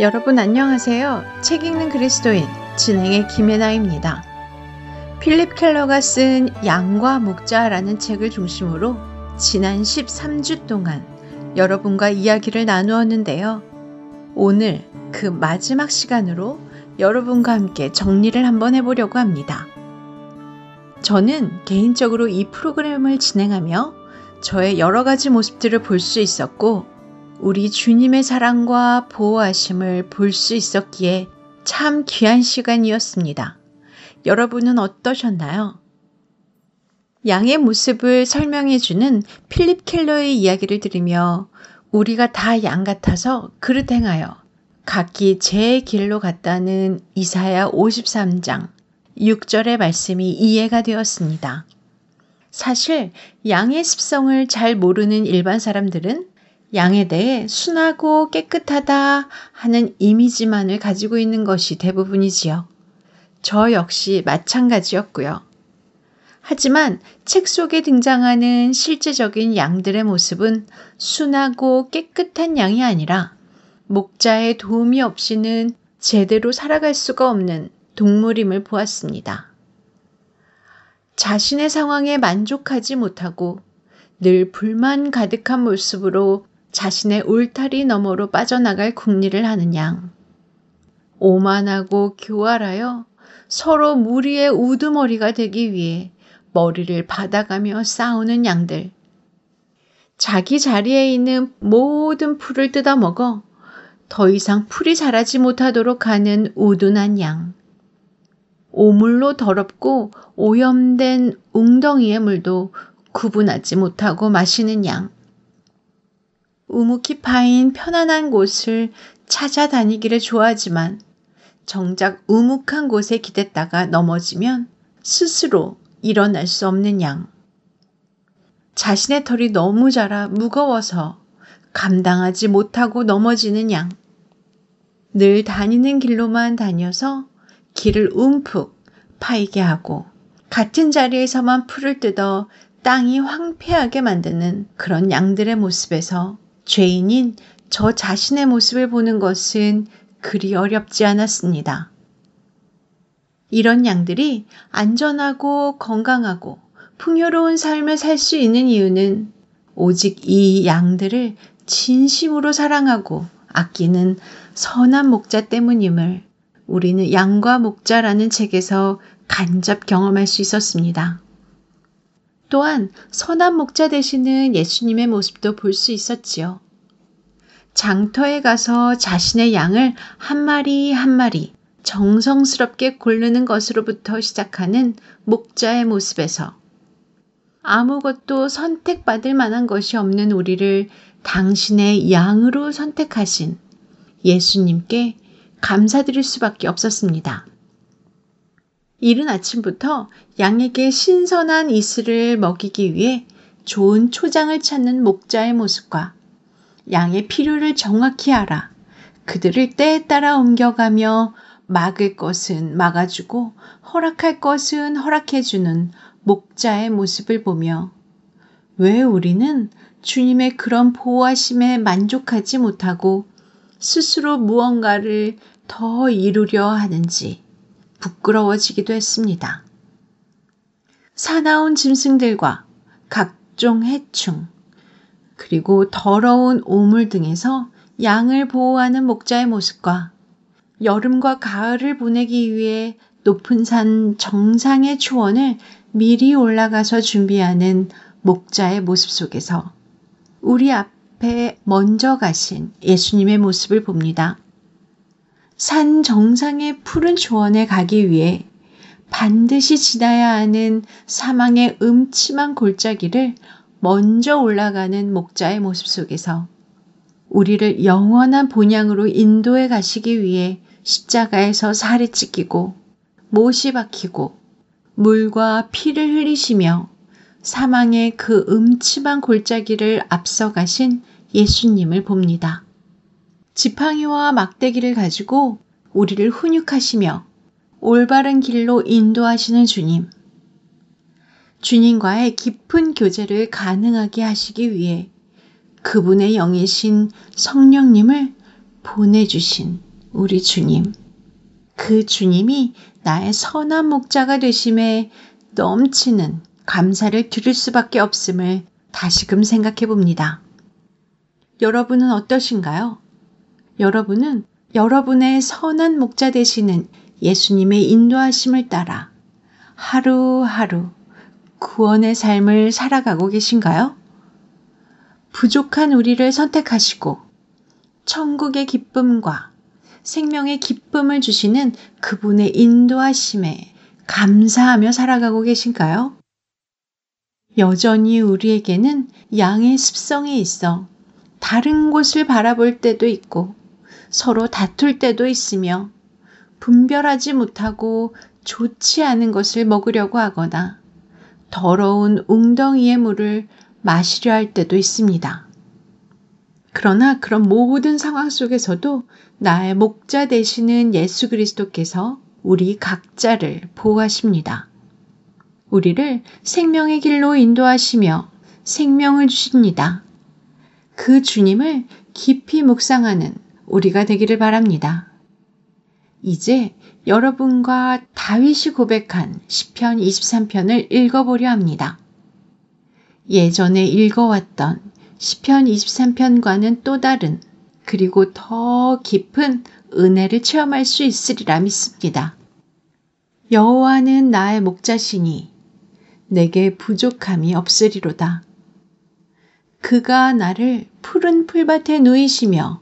여러분 안녕하세요. 책 읽는 그리스도인 진행의 김혜나입니다. 필립 켈러가 쓴 양과 목자라는 책을 중심으로 지난 13주 동안 여러분과 이야기를 나누었는데요. 오늘 그 마지막 시간으로 여러분과 함께 정리를 한번 해보려고 합니다. 저는 개인적으로 이 프로그램을 진행하며 저의 여러 가지 모습들을 볼 수 있었고 우리 주님의 사랑과 보호하심을 볼 수 있었기에 참 귀한 시간이었습니다. 여러분은 어떠셨나요? 양의 모습을 설명해주는 필립 켈러의 이야기를 들으며 우리가 다 양 같아서 그릇 행하여 각기 제 길로 갔다는 이사야 53장 6절의 말씀이 이해가 되었습니다. 사실 양의 습성을 잘 모르는 일반 사람들은 양에 대해 순하고 깨끗하다 하는 이미지만을 가지고 있는 것이 대부분이지요. 저 역시 마찬가지였고요. 하지만 책 속에 등장하는 실제적인 양들의 모습은 순하고 깨끗한 양이 아니라 목자의 도움이 없이는 제대로 살아갈 수가 없는 동물임을 보았습니다. 자신의 상황에 만족하지 못하고 늘 불만 가득한 모습으로 자신의 울타리 너머로 빠져나갈 궁리를 하는 양. 오만하고 교활하여 서로 무리의 우두머리가 되기 위해 머리를 받아가며 싸우는 양들. 자기 자리에 있는 모든 풀을 뜯어먹어 더 이상 풀이 자라지 못하도록 하는 우둔한 양. 오물로 더럽고 오염된 웅덩이의 물도 구분하지 못하고 마시는 양. 우묵히 파인 편안한 곳을 찾아다니기를 좋아하지만 정작 우묵한 곳에 기댔다가 넘어지면 스스로 일어날 수 없는 양. 자신의 털이 너무 자라 무거워서 감당하지 못하고 넘어지는 양. 늘 다니는 길로만 다녀서 길을 움푹 파이게 하고 같은 자리에서만 풀을 뜯어 땅이 황폐하게 만드는 그런 양들의 모습에서 죄인인 저 자신의 모습을 보는 것은 그리 어렵지 않았습니다. 이런 양들이 안전하고 건강하고 풍요로운 삶을 살 수 있는 이유는 오직 이 양들을 진심으로 사랑하고 아끼는 선한 목자 때문임을 우리는 양과 목자라는 책에서 간접 경험할 수 있었습니다. 또한 선한 목자 되시는 예수님의 모습도 볼 수 있었지요. 장터에 가서 자신의 양을 한 마리 한 마리 정성스럽게 고르는 것으로부터 시작하는 목자의 모습에서 아무것도 선택받을 만한 것이 없는 우리를 당신의 양으로 선택하신 예수님께 감사드릴 수밖에 없었습니다. 이른 아침부터 양에게 신선한 이슬을 먹이기 위해 좋은 초장을 찾는 목자의 모습과 양의 필요를 정확히 알아 그들을 때에 따라 옮겨가며 막을 것은 막아주고 허락할 것은 허락해주는 목자의 모습을 보며 왜 우리는 주님의 그런 보호하심에 만족하지 못하고 스스로 무언가를 더 이루려 하는지 부끄러워지기도 했습니다. 사나운 짐승들과 각종 해충, 그리고 더러운 오물 등에서 양을 보호하는 목자의 모습과 여름과 가을을 보내기 위해 높은 산 정상의 초원을 미리 올라가서 준비하는 목자의 모습 속에서 우리 앞에 먼저 가신 예수님의 모습을 봅니다. 산 정상의 푸른 초원에 가기 위해 반드시 지나야 하는 사망의 음침한 골짜기를 먼저 올라가는 목자의 모습 속에서 우리를 영원한 본향으로 인도해 가시기 위해 십자가에서 살이 찢기고 못이 박히고 물과 피를 흘리시며 사망의 그 음침한 골짜기를 앞서가신 예수님을 봅니다. 지팡이와 막대기를 가지고 우리를 훈육하시며 올바른 길로 인도하시는 주님. 주님과의 깊은 교제를 가능하게 하시기 위해 그분의 영이신 성령님을 보내주신 우리 주님. 그 주님이 나의 선한 목자가 되심에 넘치는 감사를 드릴 수밖에 없음을 다시금 생각해 봅니다. 여러분은 어떠신가요? 여러분은 여러분의 선한 목자 되시는 예수님의 인도하심을 따라 하루하루 구원의 삶을 살아가고 계신가요? 부족한 우리를 선택하시고 천국의 기쁨과 생명의 기쁨을 주시는 그분의 인도하심에 감사하며 살아가고 계신가요? 여전히 우리에게는 양의 습성이 있어 다른 곳을 바라볼 때도 있고 서로 다툴 때도 있으며 분별하지 못하고 좋지 않은 것을 먹으려고 하거나 더러운 웅덩이의 물을 마시려 할 때도 있습니다. 그러나 그런 모든 상황 속에서도 나의 목자 되시는 예수 그리스도께서 우리 각자를 보호하십니다. 우리를 생명의 길로 인도하시며 생명을 주십니다. 그 주님을 깊이 묵상하는 우리가 되기를 바랍니다. 이제 여러분과 다윗이 고백한 시편 23편을 읽어보려 합니다. 예전에 읽어왔던 시편 23편과는 또 다른 그리고 더 깊은 은혜를 체험할 수 있으리라 믿습니다. 여호와는 나의 목자시니 내게 부족함이 없으리로다. 그가 나를 푸른 풀밭에 누이시며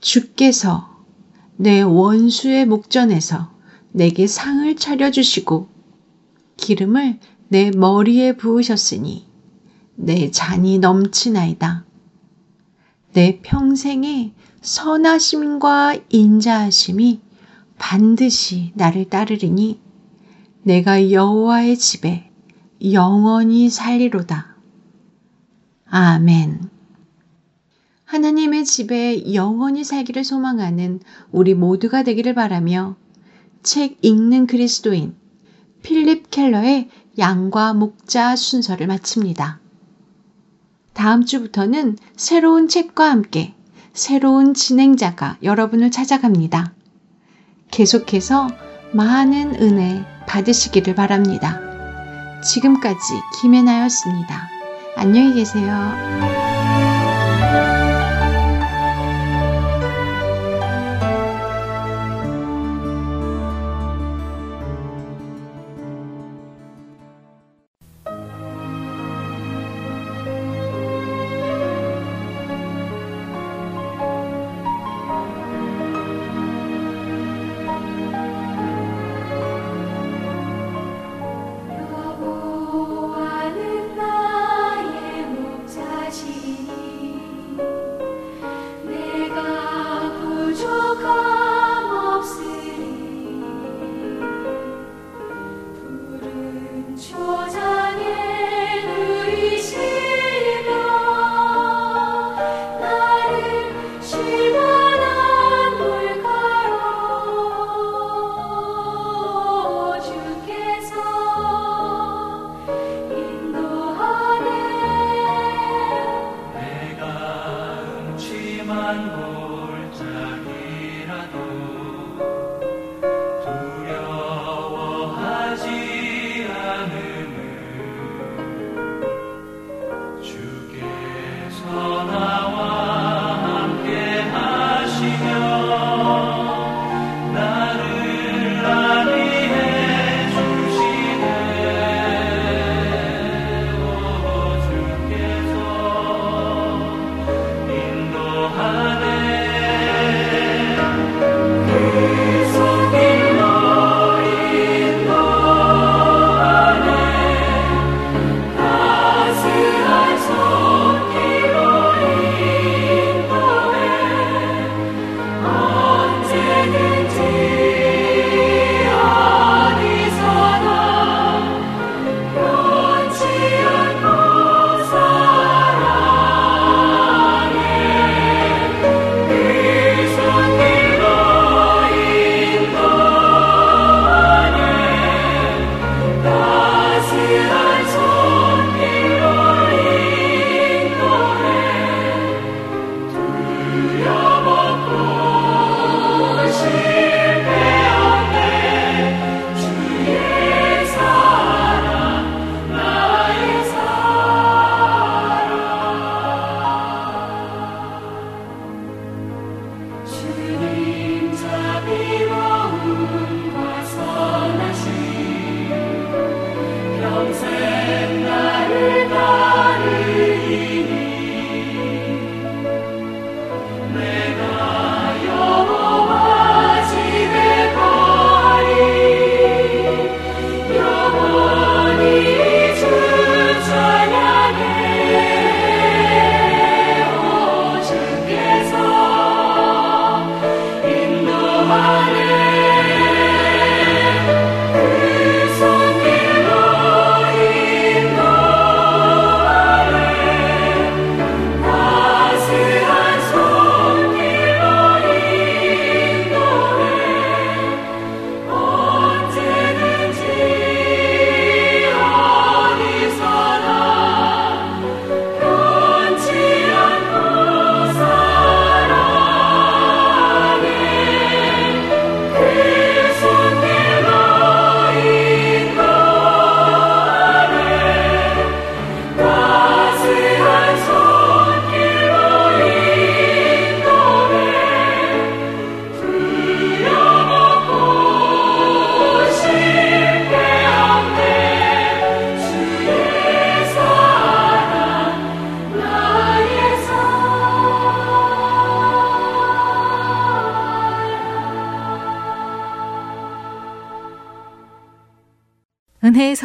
주께서 내 원수의 목전에서 내게 상을 차려주시고 기름을 내 머리에 부으셨으니 내 잔이 넘치나이다. 내 평생에 선하심과 인자하심이 반드시 나를 따르리니 내가 여호와의 집에 영원히 살리로다. 아멘. 하나님의 집에 영원히 살기를 소망하는 우리 모두가 되기를 바라며 책 읽는 그리스도인 필립 켈러의 양과 목자 순서를 마칩니다. 다음 주부터는 새로운 책과 함께 새로운 진행자가 여러분을 찾아갑니다. 계속해서 많은 은혜 받으시기를 바랍니다. 지금까지 김혜나였습니다. 안녕히 계세요.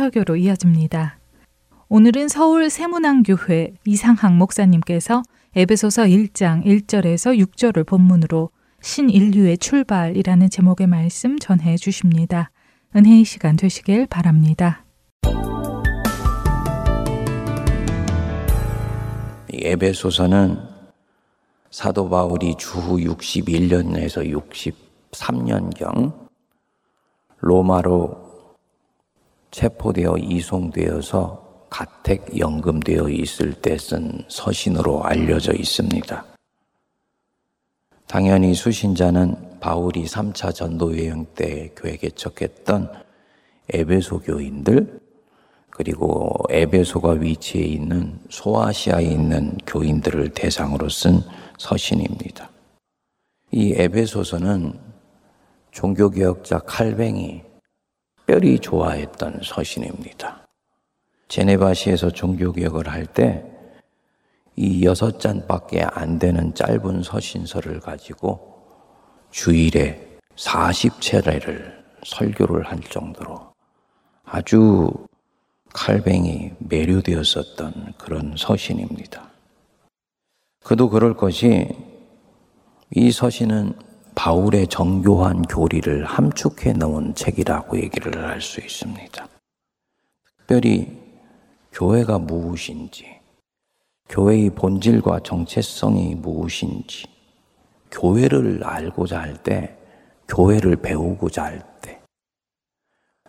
설교로 이어집니다. 오늘은 서울 세문안교회 이상학 목사님께서 에베소서 1장 1절에서 6절을 본문으로 신인류의 출발이라는 제목의 말씀 전해 주십니다. 은혜의 시간 되시길 바랍니다. 에베소서는 사도 바울이 주후 61년에서 63년경 로마로 체포되어 이송되어서 가택 연금되어 있을 때 쓴 서신으로 알려져 있습니다. 당연히 수신자는 바울이 3차 전도 여행 때 교회 개척했던 에베소 교인들 그리고 에베소가 위치해 있는 소아시아에 있는 교인들을 대상으로 쓴 서신입니다. 이 에베소서는 종교개혁자 칼뱅이 특별히 좋아했던 서신입니다. 제네바시에서 종교개혁을 할 때 이 여섯 잔밖에 안 되는 짧은 서신서를 가지고 주일에 40차례를 설교를 할 정도로 아주 칼뱅이 매료되었었던 그런 서신입니다. 그도 그럴 것이 이 서신은 바울의 정교한 교리를 함축해 놓은 책이라고 얘기를 할 수 있습니다. 특별히 교회가 무엇인지, 교회의 본질과 정체성이 무엇인지, 교회를 알고자 할 때, 교회를 배우고자 할 때,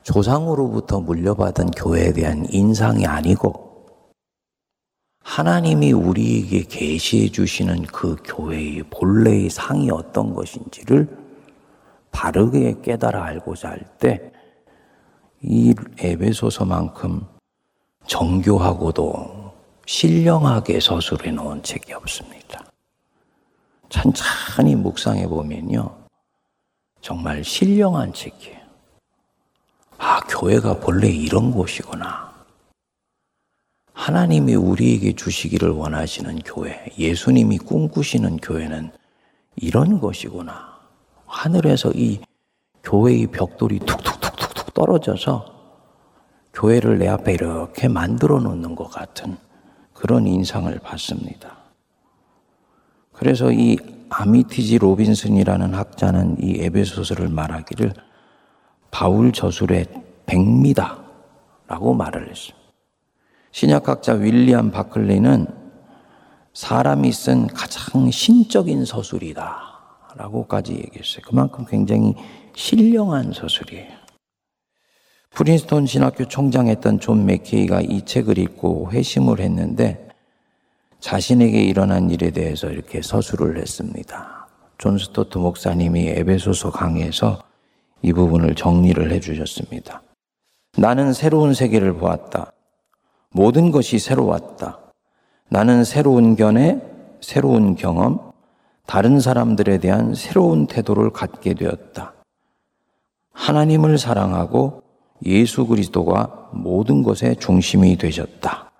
조상으로부터 물려받은 교회에 대한 인상이 아니고, 하나님이 우리에게 계시해 주시는 그 교회의 본래의 상이 어떤 것인지를 바르게 깨달아 알고자 할 때, 이 에베소서만큼 정교하고도 신령하게 서술해 놓은 책이 없습니다. 천천히 묵상해 보면요. 정말 신령한 책이에요. 아, 교회가 본래 이런 곳이구나. 하나님이 우리에게 주시기를 원하시는 교회, 예수님이 꿈꾸시는 교회는 이런 것이구나. 하늘에서 이 교회의 벽돌이 툭툭툭툭툭 떨어져서 교회를 내 앞에 이렇게 만들어 놓는 것 같은 그런 인상을 받습니다. 그래서 이 아미티지 로빈슨이라는 학자는 이 에베소서를 말하기를 바울 저술의 백미다라고 말을 했습니다. 신약학자 윌리엄 바클리는 사람이 쓴 가장 신적인 서술이다. 라고까지 얘기했어요. 그만큼 굉장히 신령한 서술이에요. 프린스톤 신학교 총장했던 존 맥케이가 이 책을 읽고 회심을 했는데 자신에게 일어난 일에 대해서 이렇게 서술을 했습니다. 존 스토트 목사님이 에베소서 강의에서 이 부분을 정리를 해 주셨습니다. 나는 새로운 세계를 보았다. 모든 것이 새로웠다. 나는 새로운 견해, 새로운 경험, 다른 사람들에 대한 새로운 태도를 갖게 되었다. 하나님을 사랑하고 예수 그리스도가 모든 것의 중심이 되셨다.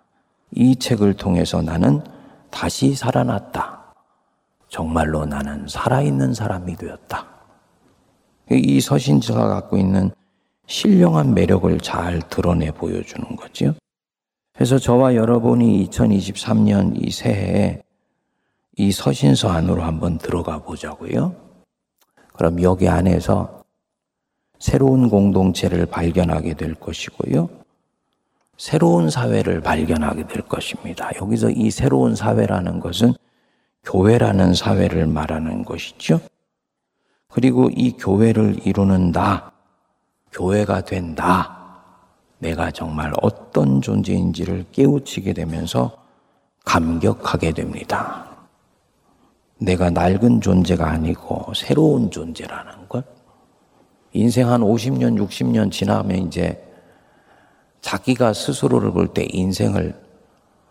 이 책을 통해서 나는 다시 살아났다. 정말로 나는 살아있는 사람이 되었다. 이 서신자가 갖고 있는 신령한 매력을 잘 드러내 보여주는 거지요. 그래서 저와 여러분이 2023년 이 새해에 이 서신서 안으로 한번 들어가 보자고요. 그럼 여기 안에서 새로운 공동체를 발견하게 될 것이고요. 새로운 사회를 발견하게 될 것입니다. 여기서 이 새로운 사회라는 것은 교회라는 사회를 말하는 것이죠. 그리고 이 교회를 이루는 나, 교회가 된 나, 내가 정말 어떤 존재인지를 깨우치게 되면서 감격하게 됩니다. 내가 낡은 존재가 아니고 새로운 존재라는 것. 인생 한 50년, 60년 지나면 이제 자기가 스스로를 볼 때 인생을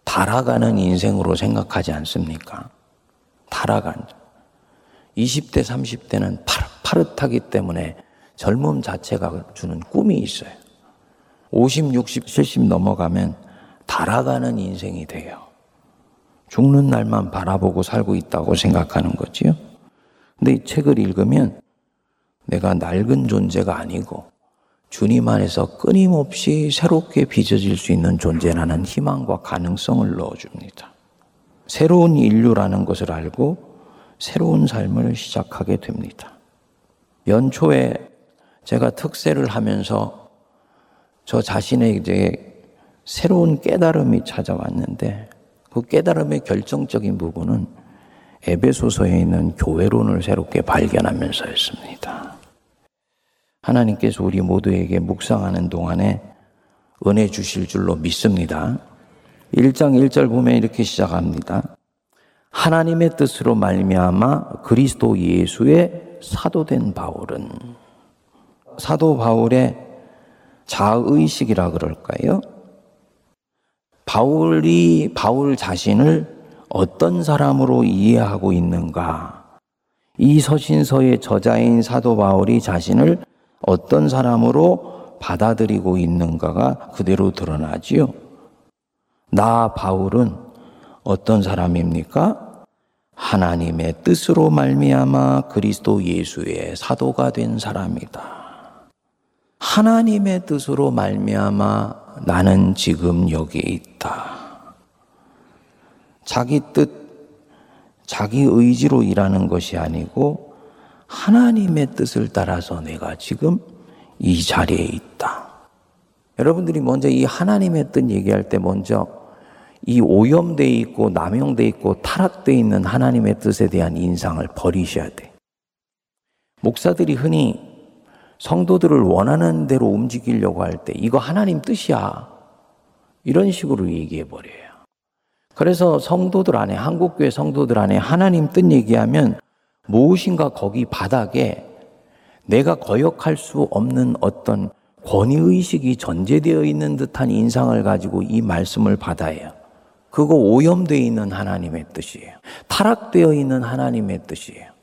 달아가는 인생으로 생각하지 않습니까? 달아간. 20대, 30대는 파릇 파릇하기 때문에 젊음 자체가 주는 꿈이 있어요. 50, 60, 70 넘어가면 달아가는 인생이 돼요. 죽는 날만 바라보고 살고 있다고 생각하는 거지요. 근데 이 책을 읽으면 내가 낡은 존재가 아니고 주님 안에서 끊임없이 새롭게 빚어질 수 있는 존재라는 희망과 가능성을 넣어줍니다. 새로운 인류라는 것을 알고 새로운 삶을 시작하게 됩니다. 연초에 제가 특세를 하면서 저 자신에게 새로운 깨달음이 찾아왔는데 그 깨달음의 결정적인 부분은 에베소서에 있는 교회론을 새롭게 발견하면서였습니다. 하나님께서 우리 모두에게 묵상하는 동안에 은혜 주실 줄로 믿습니다. 1장 1절 보면 이렇게 시작합니다. 하나님의 뜻으로 말미암아 그리스도 예수의 사도된 바울은 사도 바울의 자의식이라 그럴까요? 바울이 바울 자신을 어떤 사람으로 이해하고 있는가? 이 서신서의 저자인 사도 바울이 자신을 어떤 사람으로 받아들이고 있는가가 그대로 드러나지요. 나 바울은 어떤 사람입니까? 하나님의 뜻으로 말미암아 그리스도 예수의 사도가 된 사람이다. 하나님의 뜻으로 말미암아 나는 지금 여기에 있다. 자기 뜻, 자기 의지로 일하는 것이 아니고 하나님의 뜻을 따라서 내가 지금 이 자리에 있다. 여러분들이 먼저 이 하나님의 뜻 얘기할 때 먼저 이 오염돼 있고 남용돼 있고 타락돼 있는 하나님의 뜻에 대한 인상을 버리셔야 돼. 목사들이 흔히 성도들을 원하는 대로 움직이려고 할 때 이거 하나님 뜻이야. 이런 식으로 얘기해 버려요. 그래서 성도들 안에 한국교회 성도들 안에 하나님 뜻 얘기하면 무엇인가 거기 바닥에 내가 거역할 수 없는 어떤 권위 의식이 전제되어 있는 듯한 인상을 가지고 이 말씀을 받아요. 그거 오염되어 있는 하나님의 뜻이에요. 타락되어 있는 하나님의 뜻이에요.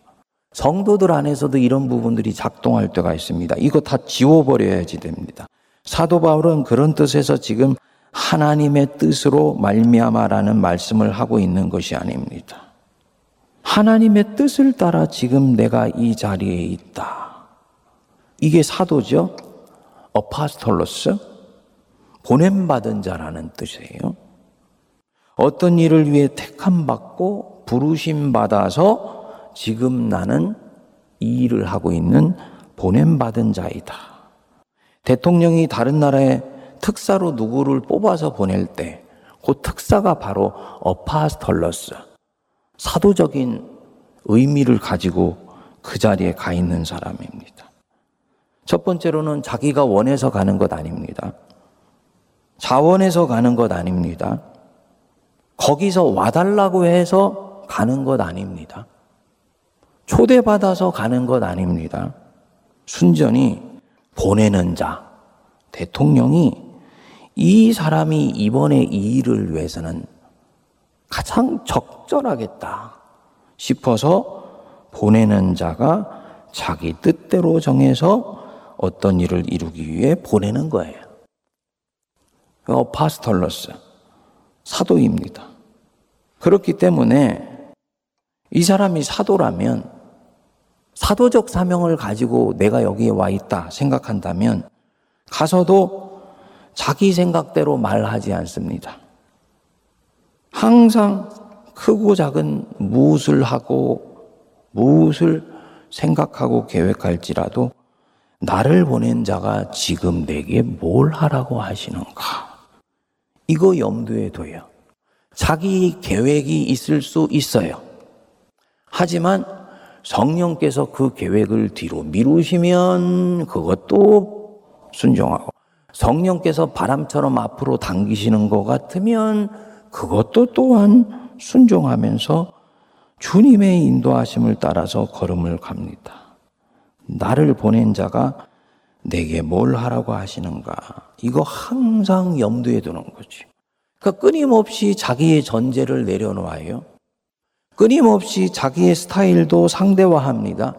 성도들 안에서도 이런 부분들이 작동할 때가 있습니다. 이거 다 지워버려야지 됩니다. 사도 바울은 그런 뜻에서 지금 하나님의 뜻으로 말미암아라는 말씀을 하고 있는 것이 아닙니다. 하나님의 뜻을 따라 지금 내가 이 자리에 있다. 이게 사도죠. 어파스톨로스 보냄받은 자라는 뜻이에요. 어떤 일을 위해 택함 받고 부르심 받아서 지금 나는 이 일을 하고 있는 보냄받은 자이다. 대통령이 다른 나라에 특사로 누구를 뽑아서 보낼 때 그 특사가 바로 어파스톨러스 사도적인 의미를 가지고 그 자리에 가 있는 사람입니다. 첫 번째로는 자기가 원해서 가는 것 아닙니다. 자원해서 가는 것 아닙니다. 거기서 와달라고 해서 가는 것 아닙니다. 초대받아서 가는 것 아닙니다. 순전히 보내는 자, 대통령이 이 사람이 이번에 이 일을 위해서는 가장 적절하겠다 싶어서 보내는 자가 자기 뜻대로 정해서 어떤 일을 이루기 위해 보내는 거예요. 파스톨러스 사도입니다. 그렇기 때문에 이 사람이 사도라면 사도적 사명을 가지고 내가 여기에 와 있다 생각한다면 가서도 자기 생각대로 말하지 않습니다. 항상 크고 작은 무엇을 하고 무엇을 생각하고 계획할지라도 나를 보낸 자가 지금 내게 뭘 하라고 하시는가? 이거 염두에 둬요. 자기 계획이 있을 수 있어요. 하지만 성령께서 그 계획을 뒤로 미루시면 그것도 순종하고 성령께서 바람처럼 앞으로 당기시는 것 같으면 그것도 또한 순종하면서 주님의 인도하심을 따라서 걸음을 갑니다. 나를 보낸 자가 내게 뭘 하라고 하시는가? 이거 항상 염두에 두는 거지. 그러니까 끊임없이 자기의 전제를 내려놓아요. 끊임없이 자기의 스타일도 상대화합니다.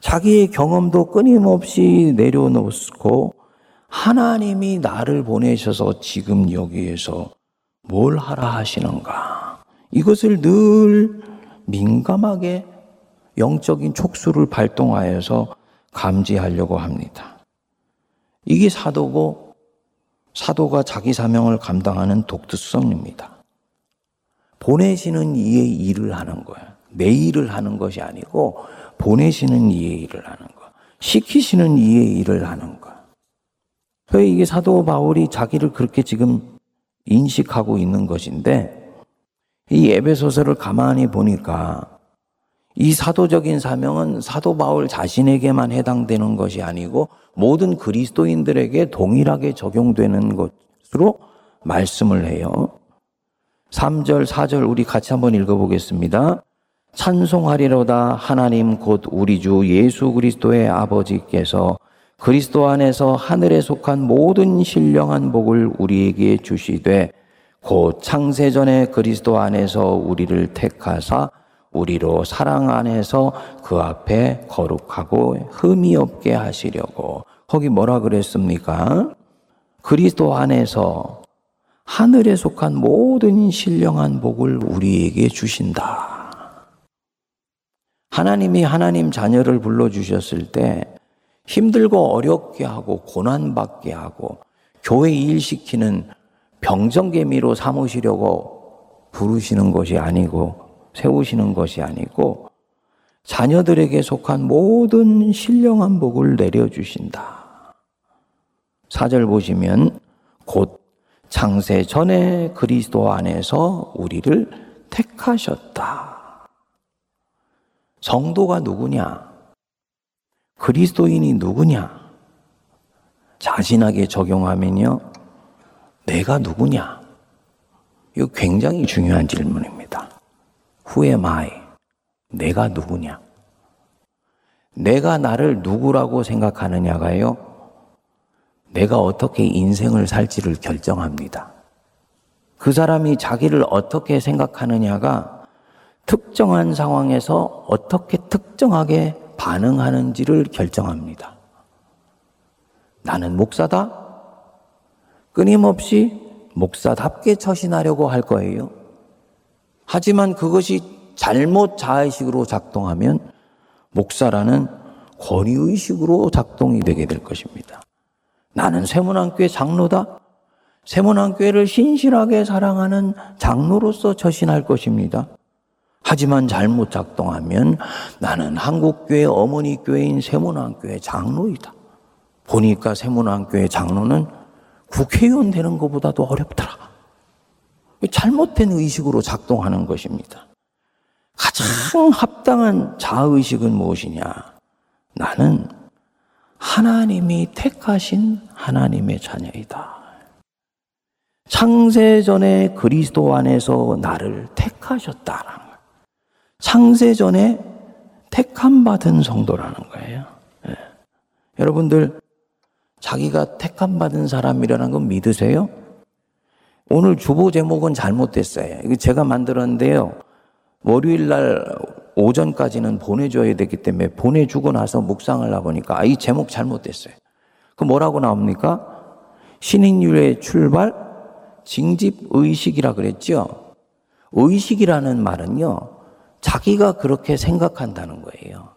자기의 경험도 끊임없이 내려놓고 하나님이 나를 보내셔서 지금 여기에서 뭘 하라 하시는가? 이것을 늘 민감하게 영적인 촉수를 발동하여서 감지하려고 합니다. 이게 사도고 사도가 자기 사명을 감당하는 독특성입니다. 보내시는 이의 일을 하는 거야. 내 일을 하는 것이 아니고 보내시는 이의 일을 하는 거. 시키시는 이의 일을 하는 거. 그래서 이게 사도 바울이 자기를 그렇게 지금 인식하고 있는 것인데 이 에베소서를 가만히 보니까 이 사도적인 사명은 사도 바울 자신에게만 해당되는 것이 아니고 모든 그리스도인들에게 동일하게 적용되는 것으로 말씀을 해요. 3절, 4절 우리 같이 한번 읽어보겠습니다. 찬송하리로다 하나님 곧 우리 주 예수 그리스도의 아버지께서 그리스도 안에서 하늘에 속한 모든 신령한 복을 우리에게 주시되 곧 창세전에 그리스도 안에서 우리를 택하사 우리로 사랑 안에서 그 앞에 거룩하고 흠이 없게 하시려고 거기 뭐라 그랬습니까? 그리스도 안에서 하늘에 속한 모든 신령한 복을 우리에게 주신다. 하나님이 하나님 자녀를 불러주셨을 때 힘들고 어렵게 하고 고난받게 하고 교회 일시키는 병정개미로 삼으시려고 부르시는 것이 아니고 세우시는 것이 아니고 자녀들에게 속한 모든 신령한 복을 내려주신다. 사절 보시면 곧 창세 전에 그리스도 안에서 우리를 택하셨다. 성도가 누구냐? 그리스도인이 누구냐? 자신에게 적용하면요. 내가 누구냐? 이거 굉장히 중요한 질문입니다. Who am I? 내가 누구냐? 내가 나를 누구라고 생각하느냐가요. 내가 어떻게 인생을 살지를 결정합니다. 그 사람이 자기를 어떻게 생각하느냐가 특정한 상황에서 어떻게 특정하게 반응하는지를 결정합니다. 나는 목사다? 끊임없이 목사답게 처신하려고 할 거예요. 하지만 그것이 잘못 자의식으로 작동하면 목사라는 권위의식으로 작동이 되게 될 것입니다. 나는 세문안교회 장로다. 세문안교회를 신실하게 사랑하는 장로로서 처신할 것입니다. 하지만 잘못 작동하면 나는 한국교회 어머니 교회인 세문안교회 장로이다. 보니까 세문안교회 장로는 국회의원 되는 것보다도 어렵더라. 잘못된 의식으로 작동하는 것입니다. 가장 합당한 자의식은 무엇이냐? 나는 하나님이 택하신 하나님의 자녀이다. 창세전에 그리스도 안에서 나를 택하셨다는 거예요. 창세전에 택함 받은 성도라는 거예요. 네. 여러분들 자기가 택함 받은 사람이라는 건 믿으세요? 오늘 주보 제목은 잘못됐어요. 이거 제가 만들었는데요. 월요일 날 오전까지는 보내줘야 되기 때문에 보내주고 나서 묵상을 해보니까 아, 이 제목 잘못됐어요. 그 뭐라고 나옵니까? 신인율의 출발, 징집 의식이라 그랬죠? 의식이라는 말은요, 자기가 그렇게 생각한다는 거예요.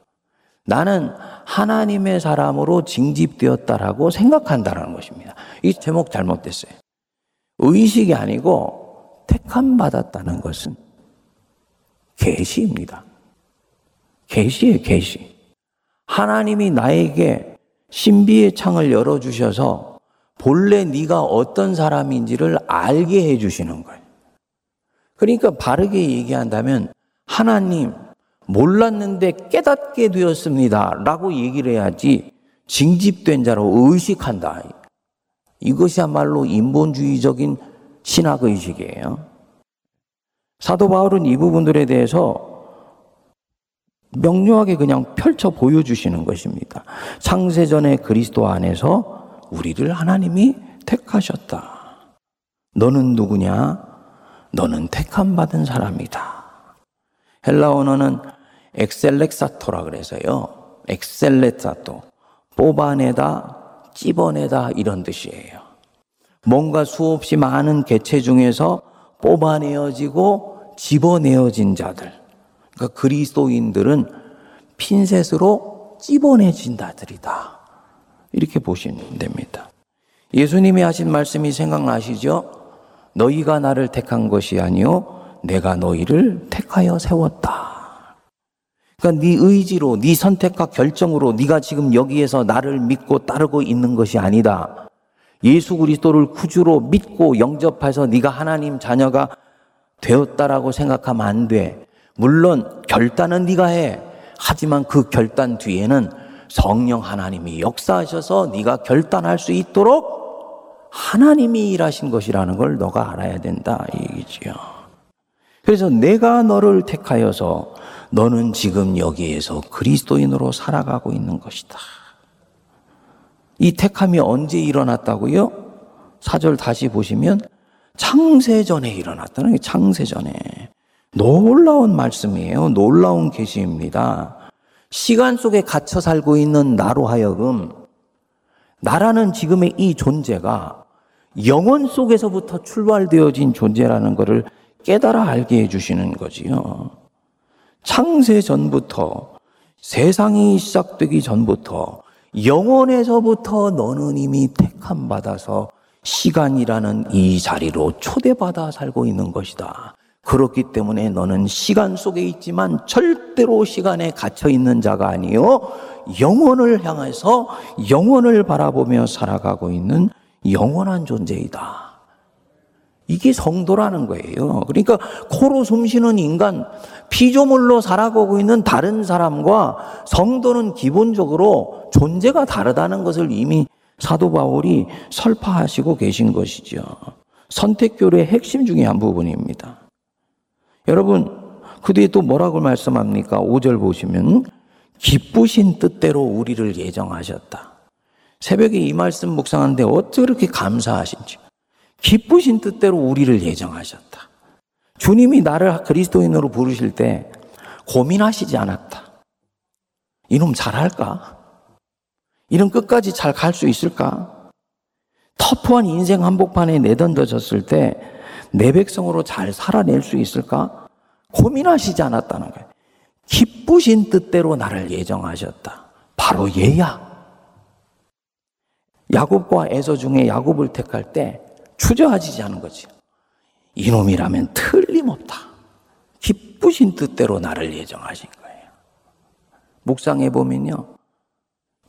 나는 하나님의 사람으로 징집되었다라고 생각한다는 것입니다. 이 제목 잘못됐어요. 의식이 아니고 택함 받았다는 것은 계시입니다. 계시의 계시. 하나님이 나에게 신비의 창을 열어 주셔서 본래 네가 어떤 사람인지를 알게 해 주시는 거예요. 그러니까 바르게 얘기한다면 하나님 몰랐는데 깨닫게 되었습니다. 라고 얘기를 해야지 징집된 자로 의식한다. 이것이야말로 인본주의적인 신학 의식이에요. 사도 바울은 이 부분들에 대해서 명료하게 그냥 펼쳐 보여주시는 것입니다. 창세전에 그리스도 안에서 우리를 하나님이 택하셨다. 너는 누구냐? 너는 택함 받은 사람이다. 헬라 어는 엑셀렉사토라 그래서요. 엑셀레사토. 뽑아내다, 찝어내다 이런 뜻이에요. 뭔가 수없이 많은 개체 중에서 뽑아내어지고 집어내어진 자들. 그러니까 그리스도인들은 핀셋으로 찝어내진 자들이다. 이렇게 보시면 됩니다. 예수님이 하신 말씀이 생각나시죠? 너희가 나를 택한 것이 아니요 내가 너희를 택하여 세웠다. 그러니까 네 의지로, 네 선택과 결정으로 네가 지금 여기에서 나를 믿고 따르고 있는 것이 아니다. 예수 그리스도를 구주로 믿고 영접해서 네가 하나님 자녀가 되었다라고 생각하면 안 돼. 물론 결단은 네가 해. 하지만 그 결단 뒤에는 성령 하나님이 역사하셔서 네가 결단할 수 있도록 하나님이 일하신 것이라는 걸 너가 알아야 된다 이 얘기지요. 그래서 내가 너를 택하여서 너는 지금 여기에서 그리스도인으로 살아가고 있는 것이다. 이 택함이 언제 일어났다고요? 사절 다시 보시면 창세전에 일어났다는 게 창세전에. 놀라운 말씀이에요. 놀라운 계시입니다. 시간 속에 갇혀 살고 있는 나로 하여금 나라는 지금의 이 존재가 영혼 속에서부터 출발되어진 존재라는 것을 깨달아 알게 해주시는 거지요. 창세 전부터 세상이 시작되기 전부터 영혼에서부터 너는 이미 택함 받아서 시간이라는 이 자리로 초대받아 살고 있는 것이다. 그렇기 때문에 너는 시간 속에 있지만 절대로 시간에 갇혀 있는 자가 아니요 영혼을 향해서 영혼을 바라보며 살아가고 있는 영원한 존재이다. 이게 성도라는 거예요. 그러니까 코로 숨쉬는 인간, 피조물로 살아가고 있는 다른 사람과 성도는 기본적으로 존재가 다르다는 것을 이미 사도 바울이 설파하시고 계신 것이죠. 선택교의 핵심 중의 한 부분입니다. 여러분, 그 뒤에 또 뭐라고 말씀합니까? 5절 보시면, 기쁘신 뜻대로 우리를 예정하셨다. 새벽에 이 말씀 묵상하는데 어떻게 그렇게 감사하신지. 기쁘신 뜻대로 우리를 예정하셨다. 주님이 나를 그리스도인으로 부르실 때 고민하시지 않았다. 이놈 잘할까? 이놈 끝까지 잘 갈 수 있을까? 터프한 인생 한복판에 내던져졌을 때 내 백성으로 잘 살아낼 수 있을까? 고민하시지 않았다는 거예요. 기쁘신 뜻대로 나를 예정하셨다. 바로 얘야. 야곱과 에서 중에 야곱을 택할 때 추저하지 않은 거지. 이놈이라면 틀림없다. 기쁘신 뜻대로 나를 예정하신 거예요. 묵상해 보면요.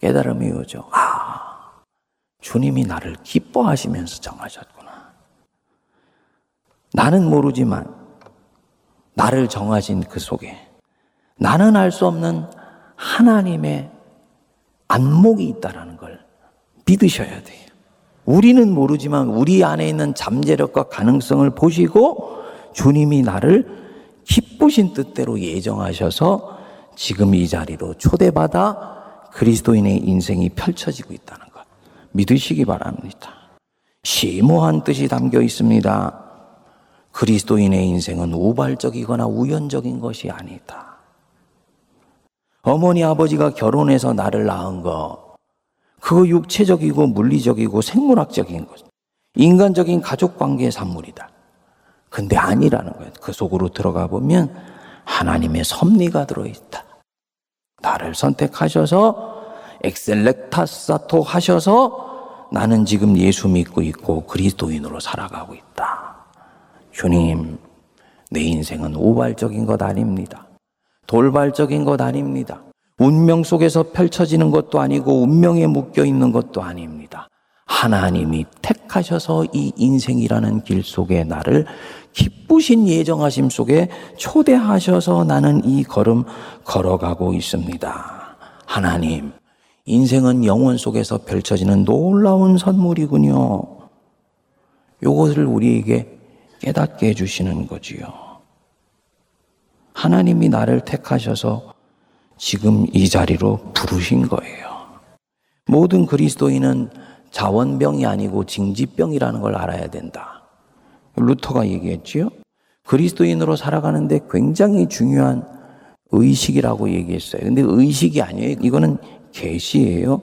깨달음이 오죠. 아, 주님이 나를 기뻐하시면서 정하셨구 나. 나는 모르지만 나를 정하신 그 속에 나는 알 수 없는 하나님의 안목이 있다라는 걸 믿으셔야 돼요. 우리는 모르지만 우리 안에 있는 잠재력과 가능성을 보시고 주님이 나를 기쁘신 뜻대로 예정하셔서 지금 이 자리로 초대받아 그리스도인의 인생이 펼쳐지고 있다는 것 믿으시기 바랍니다. 심오한 뜻이 담겨 있습니다. 그리스도인의 인생은 우발적이거나 우연적인 것이 아니다. 어머니 아버지가 결혼해서 나를 낳은 거 그거 육체적이고 물리적이고 생물학적인 것. 인간적인 가족 관계의 산물이다. 근데 아니라는 거예요. 그 속으로 들어가 보면 하나님의 섭리가 들어있다. 나를 선택하셔서 엑셀렉타사토 하셔서 나는 지금 예수 믿고 있고 그리스도인으로 살아가고 있다. 주님, 내 인생은 우발적인 것 아닙니다. 돌발적인 것 아닙니다. 운명 속에서 펼쳐지는 것도 아니고 운명에 묶여 있는 것도 아닙니다. 하나님이 택하셔서 이 인생이라는 길 속에 나를 기쁘신 예정하심 속에 초대하셔서 나는 이 걸음 걸어가고 있습니다. 하나님, 인생은 영원 속에서 펼쳐지는 놀라운 선물이군요. 요것을 우리에게 깨닫게 해주시는 거지요. 하나님이 나를 택하셔서 지금 이 자리로 부르신 거예요. 모든 그리스도인은 자원병이 아니고 징지병이라는 걸 알아야 된다. 루터가 얘기했지요. 그리스도인으로 살아가는데 굉장히 중요한 의식이라고 얘기했어요. 근데 의식이 아니에요. 이거는 계시예요.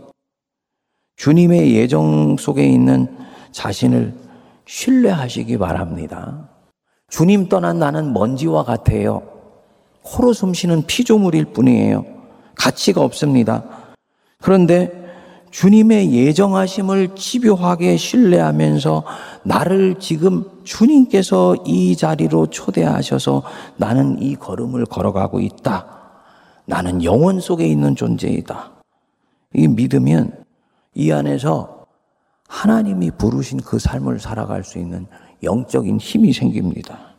주님의 예정 속에 있는 자신을 신뢰하시기 바랍니다. 주님 떠난 나는 먼지와 같아요. 코로 숨쉬는 피조물일 뿐이에요. 가치가 없습니다. 그런데 주님의 예정하심을 집요하게 신뢰하면서 나를 지금 주님께서 이 자리로 초대하셔서 나는 이 걸음을 걸어가고 있다. 나는 영원 속에 있는 존재이다. 이 믿으면 이 안에서 하나님이 부르신 그 삶을 살아갈 수 있는 영적인 힘이 생깁니다.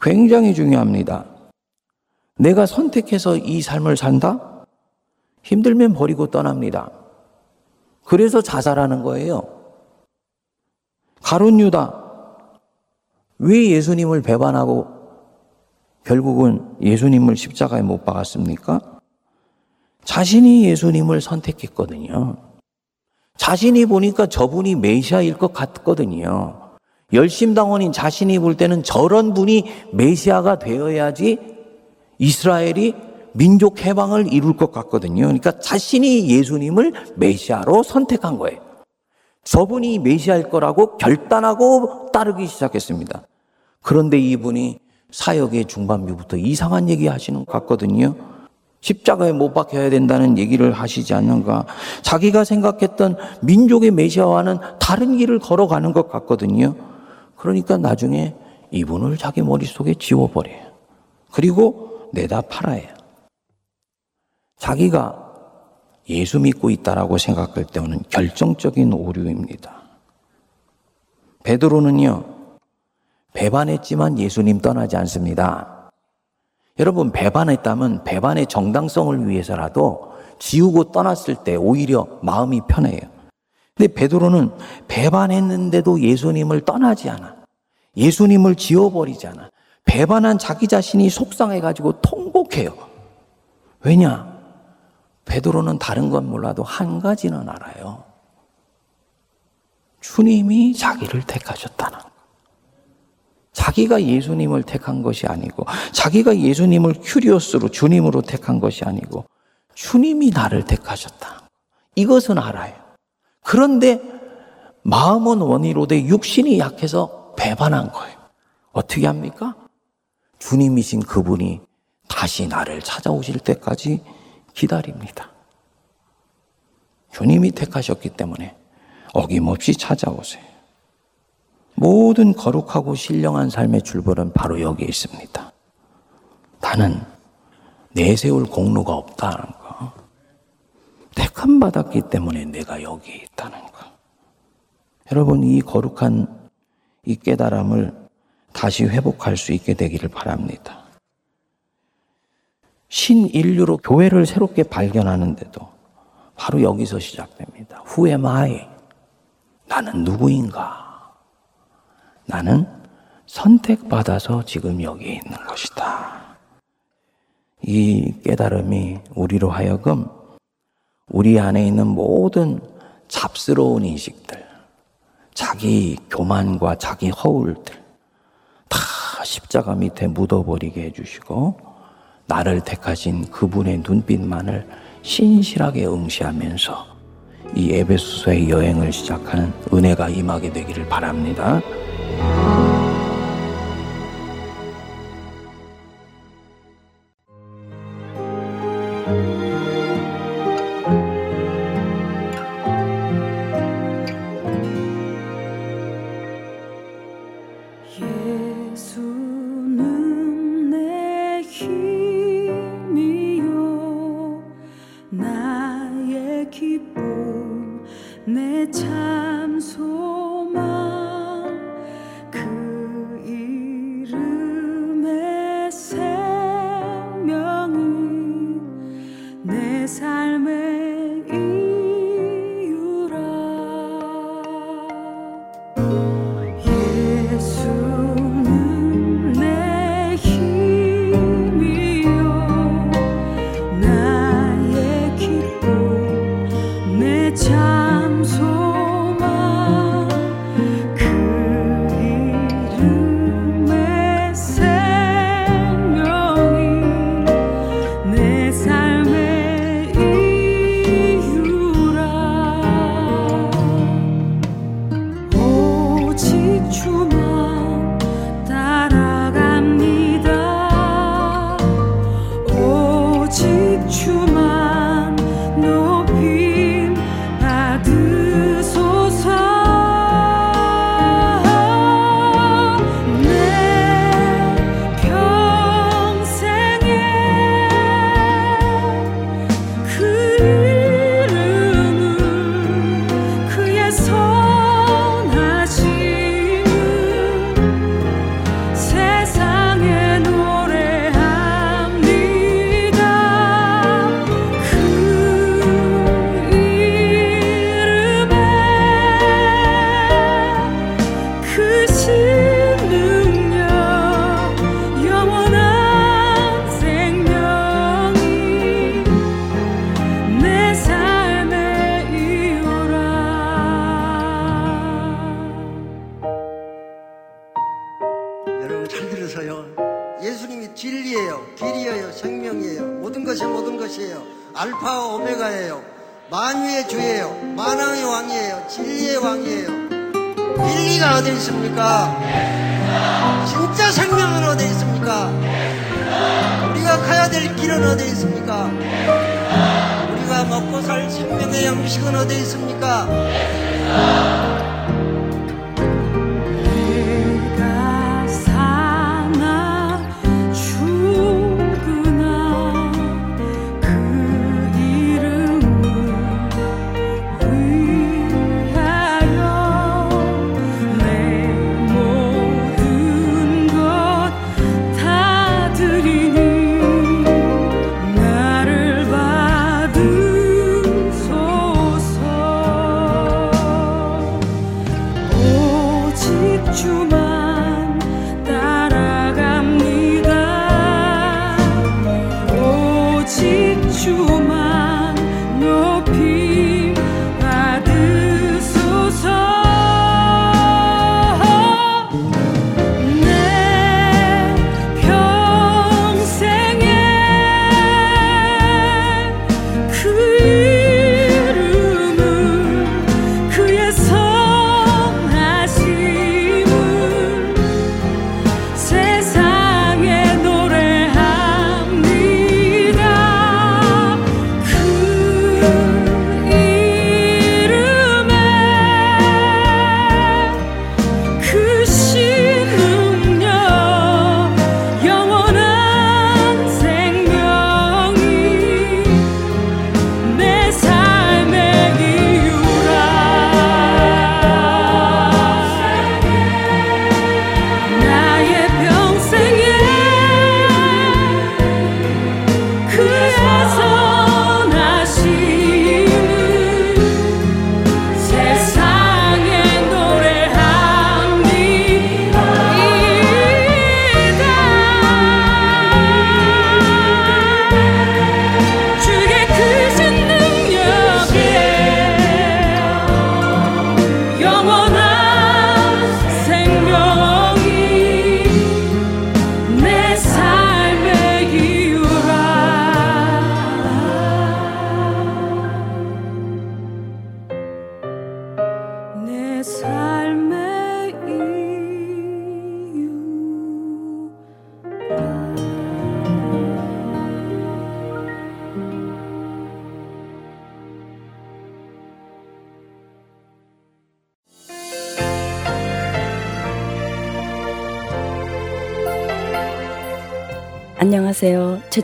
굉장히 중요합니다. 내가 선택해서 이 삶을 산다? 힘들면 버리고 떠납니다. 그래서 자살하는 거예요. 가론 유다. 왜 예수님을 배반하고 결국은 예수님을 십자가에 못 박았습니까? 자신이 예수님을 선택했거든요. 자신이 보니까 저분이 메시아일 것 같거든요. 열심당원인 자신이 볼 때는 저런 분이 메시아가 되어야지 이스라엘이 민족 해방을 이룰 것 같거든요. 그러니까 자신이 예수님을 메시아로 선택한 거예요. 저분이 메시아일 거라고 결단하고 따르기 시작했습니다. 그런데 이분이 사역의 중반부부터 이상한 얘기 하시는 것 같거든요. 십자가에 못 박혀야 된다는 얘기를 하시지 않는가. 자기가 생각했던 민족의 메시아와는 다른 길을 걸어가는 것 같거든요. 그러니까 나중에 이분을 자기 머릿속에 지워버려요. 그리고 내다 팔아요. 자기가 예수 믿고 있다라고 생각할 때는 결정적인 오류입니다. 베드로는요, 배반했지만 예수님 떠나지 않습니다. 여러분, 배반했다면 배반의 정당성을 위해서라도 지우고 떠났을 때 오히려 마음이 편해요. 근데 베드로는 배반했는데도 예수님을 떠나지 않아. 예수님을 지워버리지 않아. 배반한 자기 자신이 속상해가지고 통곡해요. 왜냐? 베드로는 다른 건 몰라도 한 가지는 알아요. 주님이 자기를 택하셨다는 거. 자기가 예수님을 택한 것이 아니고, 자기가 예수님을 큐리오스로 주님으로 택한 것이 아니고, 주님이 나를 택하셨다. 이것은 알아요. 그런데 마음은 원이로되 육신이 약해서 배반한 거예요. 어떻게 합니까? 주님이신 그분이 다시 나를 찾아오실 때까지 기다립니다. 주님이 택하셨기 때문에 어김없이 찾아오세요. 모든 거룩하고 신령한 삶의 출발은 바로 여기에 있습니다. 나는 내세울 공로가 없다는 거. 택함 받았기 때문에 내가 여기에 있다는 거. 여러분, 이 거룩한 이 깨달음을 다시 회복할 수 있게 되기를 바랍니다. 신인류로 교회를 새롭게 발견하는데도 바로 여기서 시작됩니다. Who am I? 나는 누구인가? 나는 선택받아서 지금 여기에 있는 것이다. 이 깨달음이 우리로 하여금 우리 안에 있는 모든 잡스러운 인식들, 자기 교만과 자기 허울들 다 십자가 밑에 묻어버리게 해주시고 나를 택하신 그분의 눈빛만을 신실하게 응시하면서 이 에베소서의 여행을 시작하는 은혜가 임하게 되기를 바랍니다. 있습니까? 진짜 생명은 어디 있습니까? 우리가 가야 될 길은 어디 있습니까? 우리가 먹고 살 생명의 양식은 어디 있습니까?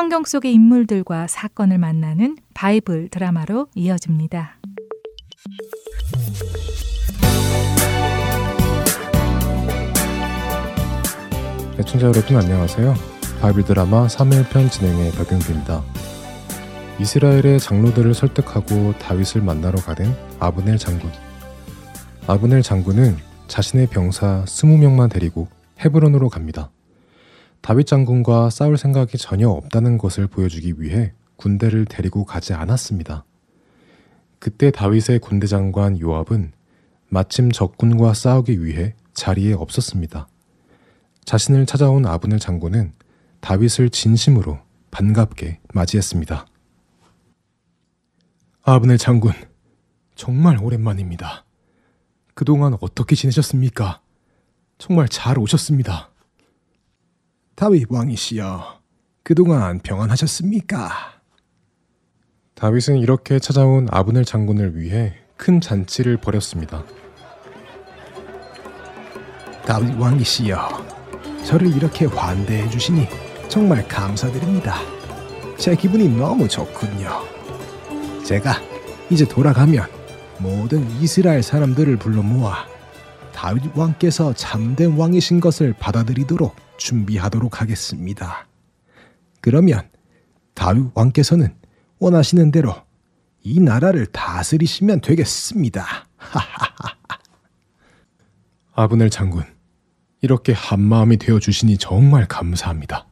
성경 속의 인물들과 사건을 만나는 바이블 드라마로 이어집니다. 애청자 여러분 안녕하세요. 바이블 드라마 3일편 진행의 박윤규입니다. 이스라엘의 장로들을 설득하고 다윗을 만나러 가는 아브넬 장군. 아브넬 장군은 자신의 병사 20명만 데리고 헤브론으로 갑니다. 다윗 장군과 싸울 생각이 전혀 없다는 것을 보여주기 위해 군대를 데리고 가지 않았습니다. 그때 다윗의 군대 장관 요압은 마침 적군과 싸우기 위해 자리에 없었습니다. 자신을 찾아온 아브넬 장군은 다윗을 진심으로 반갑게 맞이했습니다. 아브넬 장군, 정말 오랜만입니다. 그동안 어떻게 지내셨습니까? 정말 잘 오셨습니다. 다윗 왕이시여, 그동안 평안하셨습니까? 다윗은 이렇게 찾아온 아브넬 장군을 위해 큰 잔치를 벌였습니다. 다윗 왕이시여, 저를 이렇게 환대해 주시니 정말 감사드립니다. 제 기분이 너무 좋군요. 제가 이제 돌아가면 모든 이스라엘 사람들을 불러 모아 다윗 왕께서 참된 왕이신 것을 받아들이도록 준비하도록 하겠습니다. 그러면 다윗 왕께서는 원하시는 대로 이 나라를 다스리시면 되겠습니다. 아브넬 장군, 이렇게 한 마음이 되어 주시니 정말 감사합니다.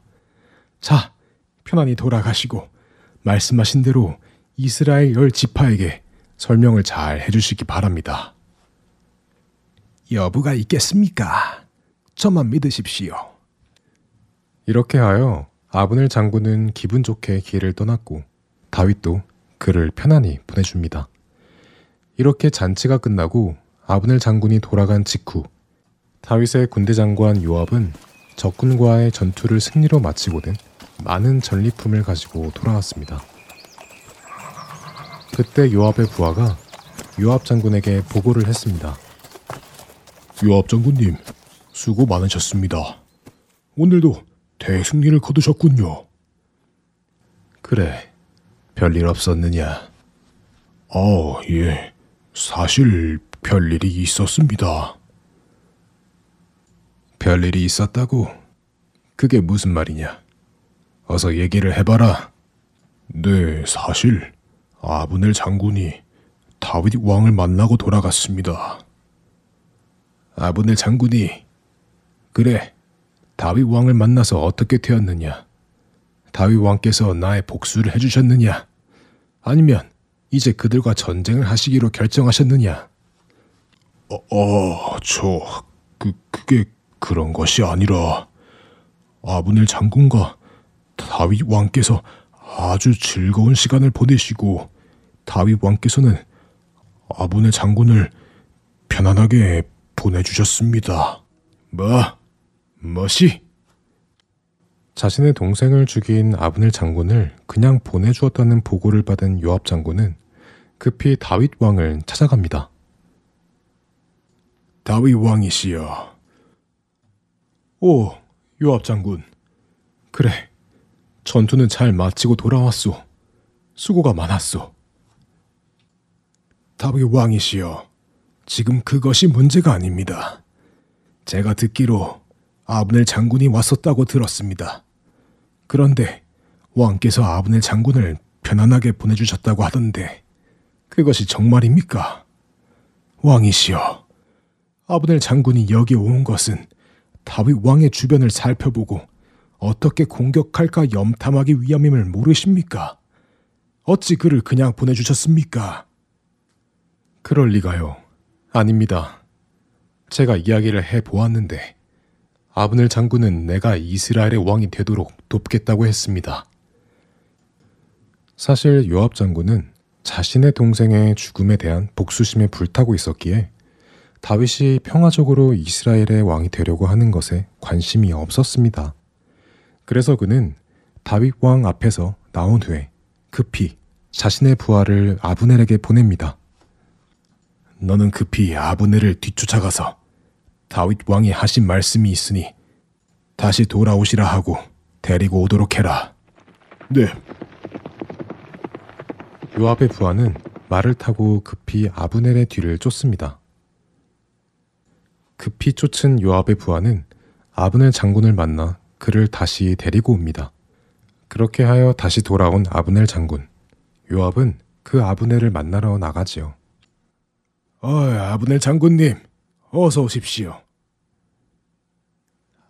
자, 편안히 돌아가시고 말씀하신 대로 이스라엘 열 지파에게 설명을 잘 해주시기 바랍니다. 여부가 있겠습니까? 저만 믿으십시오. 이렇게 하여 아브넬 장군은 기분 좋게 길을 떠났고 다윗도 그를 편안히 보내줍니다. 이렇게 잔치가 끝나고 아브넬 장군이 돌아간 직후 다윗의 군대 장관 요압은 적군과의 전투를 승리로 마치고는 많은 전리품을 가지고 돌아왔습니다. 그때 요압의 부하가 요압 장군에게 보고를 했습니다. 요압 장군님, 수고 많으셨습니다. 오늘도 대승리를 거두셨군요. 그래, 별일 없었느냐? 아, 예. 사실 별일이 있었습니다. 별일이 있었다고? 그게 무슨 말이냐? 어서 얘기를 해봐라. 네, 사실 아브넬 장군이 다윗 왕을 만나고 돌아갔습니다. 아브넬 장군이 그래 다윗 왕을 만나서 어떻게 되었느냐? 다윗 왕께서 나의 복수를 해주셨느냐? 아니면 이제 그들과 전쟁을 하시기로 결정하셨느냐? 어, 어, 저, 그, 그게 그런 것이 아니라 아브넬 장군과 다윗 왕께서 아주 즐거운 시간을 보내시고 다윗 왕께서는 아브넬 장군을 편안하게 보내주셨습니다. 뭐? 뭐시? 자신의 동생을 죽인 아브넬 장군을 그냥 보내주었다는 보고를 받은 요압 장군은 급히 다윗 왕을 찾아갑니다. 다윗 왕이시여. 오, 요압 장군. 그래, 전투는 잘 마치고 돌아왔소. 수고가 많았소. 다윗 왕이시여, 지금 그것이 문제가 아닙니다. 제가 듣기로 아브넬 장군이 왔었다고 들었습니다. 그런데 왕께서 아브넬 장군을 편안하게 보내주셨다고 하던데 그것이 정말입니까? 왕이시여, 아브넬 장군이 여기 온 것은 다윗 왕의 주변을 살펴보고 어떻게 공격할까 염탐하기 위함임을 모르십니까? 어찌 그를 그냥 보내주셨습니까? 그럴 리가요. 아닙니다. 제가 이야기를 해 보았는데 아브넬 장군은 내가 이스라엘의 왕이 되도록 돕겠다고 했습니다. 사실 요압 장군은 자신의 동생의 죽음에 대한 복수심에 불타고 있었기에 다윗이 평화적으로 이스라엘의 왕이 되려고 하는 것에 관심이 없었습니다. 그래서 그는 다윗 왕 앞에서 나온 후에 급히 자신의 부하를 아브넬에게 보냅니다. 너는 급히 아브넬을 뒤쫓아가서 다윗 왕이 하신 말씀이 있으니 다시 돌아오시라 하고 데리고 오도록 해라. 네. 요압의 부하는 말을 타고 급히 아브넬의 뒤를 쫓습니다. 급히 쫓은 요압의 부하는 아브넬 장군을 만나 그를 다시 데리고 옵니다. 그렇게 하여 다시 돌아온 아브넬 장군. 요압은 그 아브넬을 만나러 나가지요. 어, 아브넬 장군님, 어서 오십시오.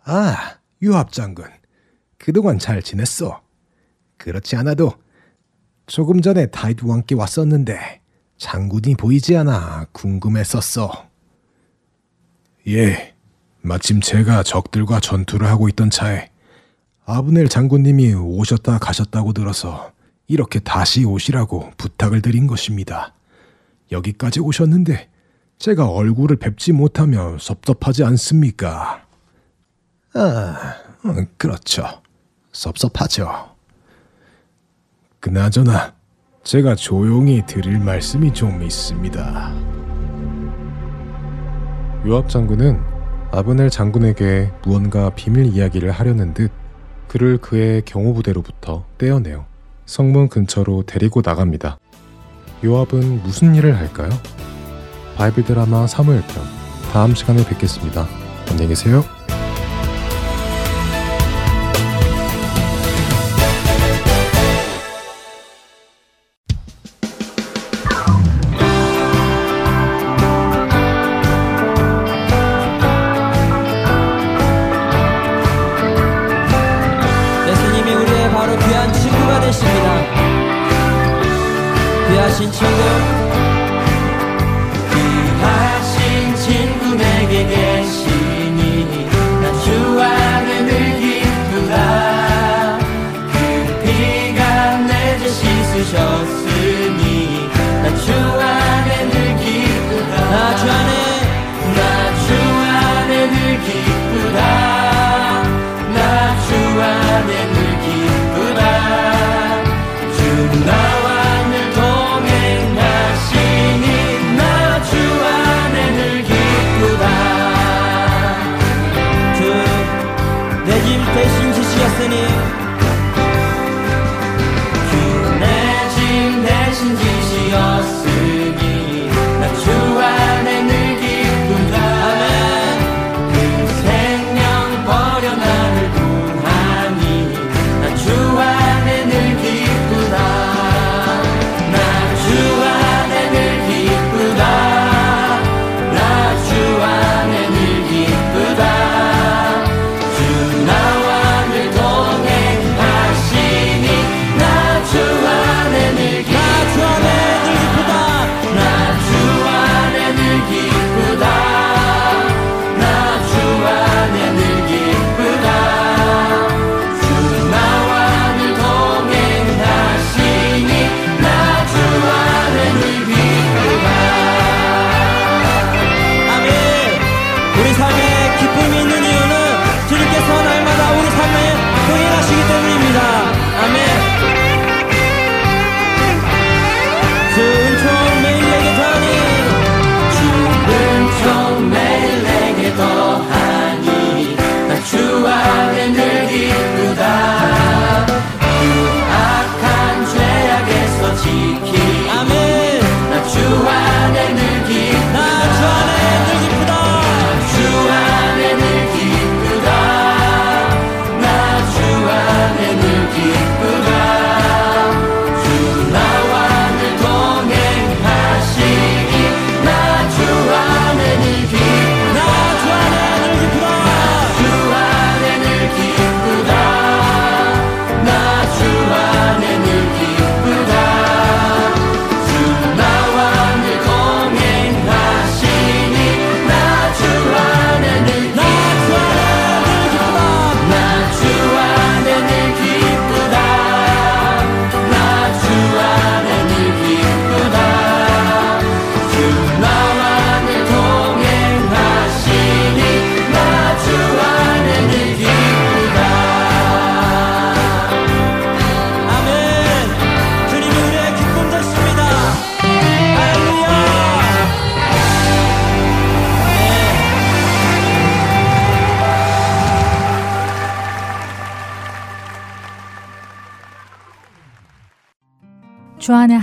아, 유합 장군. 그동안 잘 지냈어. 그렇지 않아도 조금 전에 다이드 왕께 왔었는데 장군이 보이지 않아 궁금했었어. 예, 마침 제가 적들과 전투를 하고 있던 차에 아브넬 장군님이 오셨다 가셨다고 들어서 이렇게 다시 오시라고 부탁을 드린 것입니다. 여기까지 오셨는데 제가 얼굴을 뵙지 못하면 섭섭하지 않습니까? 아, 음, 그렇죠. 섭섭하죠. 그나저나 제가 조용히 드릴 말씀이 좀 있습니다. 요압 장군은 아브넬 장군에게 무언가 비밀 이야기를 하려는 듯 그를 그의 경호부대로부터 떼어내어 성문 근처로 데리고 나갑니다. 요압은 무슨 일을 할까요? 바이블 드라마 3호편 다음 시간에 뵙겠습니다. 안녕히 계세요.